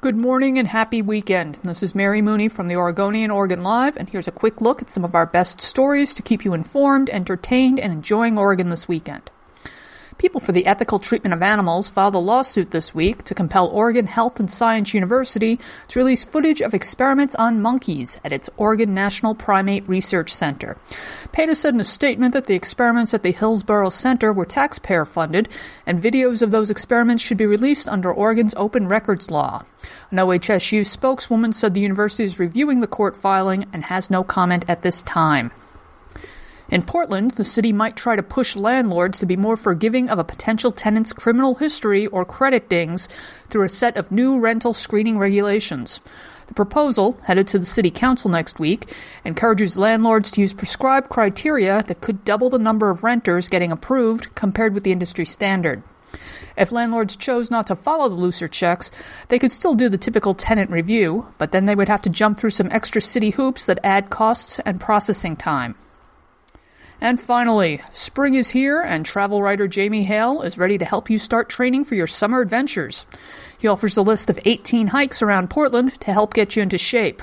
Good morning and happy weekend. This is Mary Mooney from the Oregonian Oregon Live, and here's a quick look at some of our best stories to keep you informed, entertained, and enjoying Oregon this weekend. People for the Ethical Treatment of Animals filed a lawsuit this week to compel Oregon Health and Science University to release footage of experiments on monkeys at its Oregon National Primate Research Center. PETA said in a statement that the experiments at the Hillsboro Center were taxpayer funded, and videos of those experiments should be released under Oregon's open records law. An OHSU spokeswoman said the university is reviewing the court filing and has no comment at this time. In Portland, the city might try to push landlords to be more forgiving of a potential tenant's criminal history or credit dings through a set of new rental screening regulations. The proposal, headed to the City Council next week, encourages landlords to use prescribed criteria that could double the number of renters getting approved compared with the industry standard. If landlords chose not to follow the looser checks, they could still do the typical tenant review, but then they would have to jump through some extra city hoops that add costs and processing time. And finally, spring is here, and travel writer Jamie Hale is ready to help you start training for your summer adventures. He offers a list of 18 hikes around Portland to help get you into shape.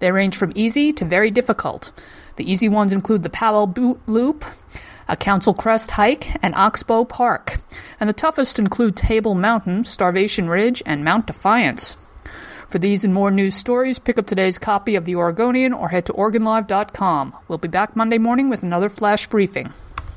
They range from easy to very difficult. The easy ones include the Powell Butte Loop, a Council Crest hike, and Oxbow Park. And the toughest include Table Mountain, Starvation Ridge, and Mount Defiance. For these and more news stories, pick up today's copy of The Oregonian or head to OregonLive.com. We'll be back Monday morning with another flash briefing.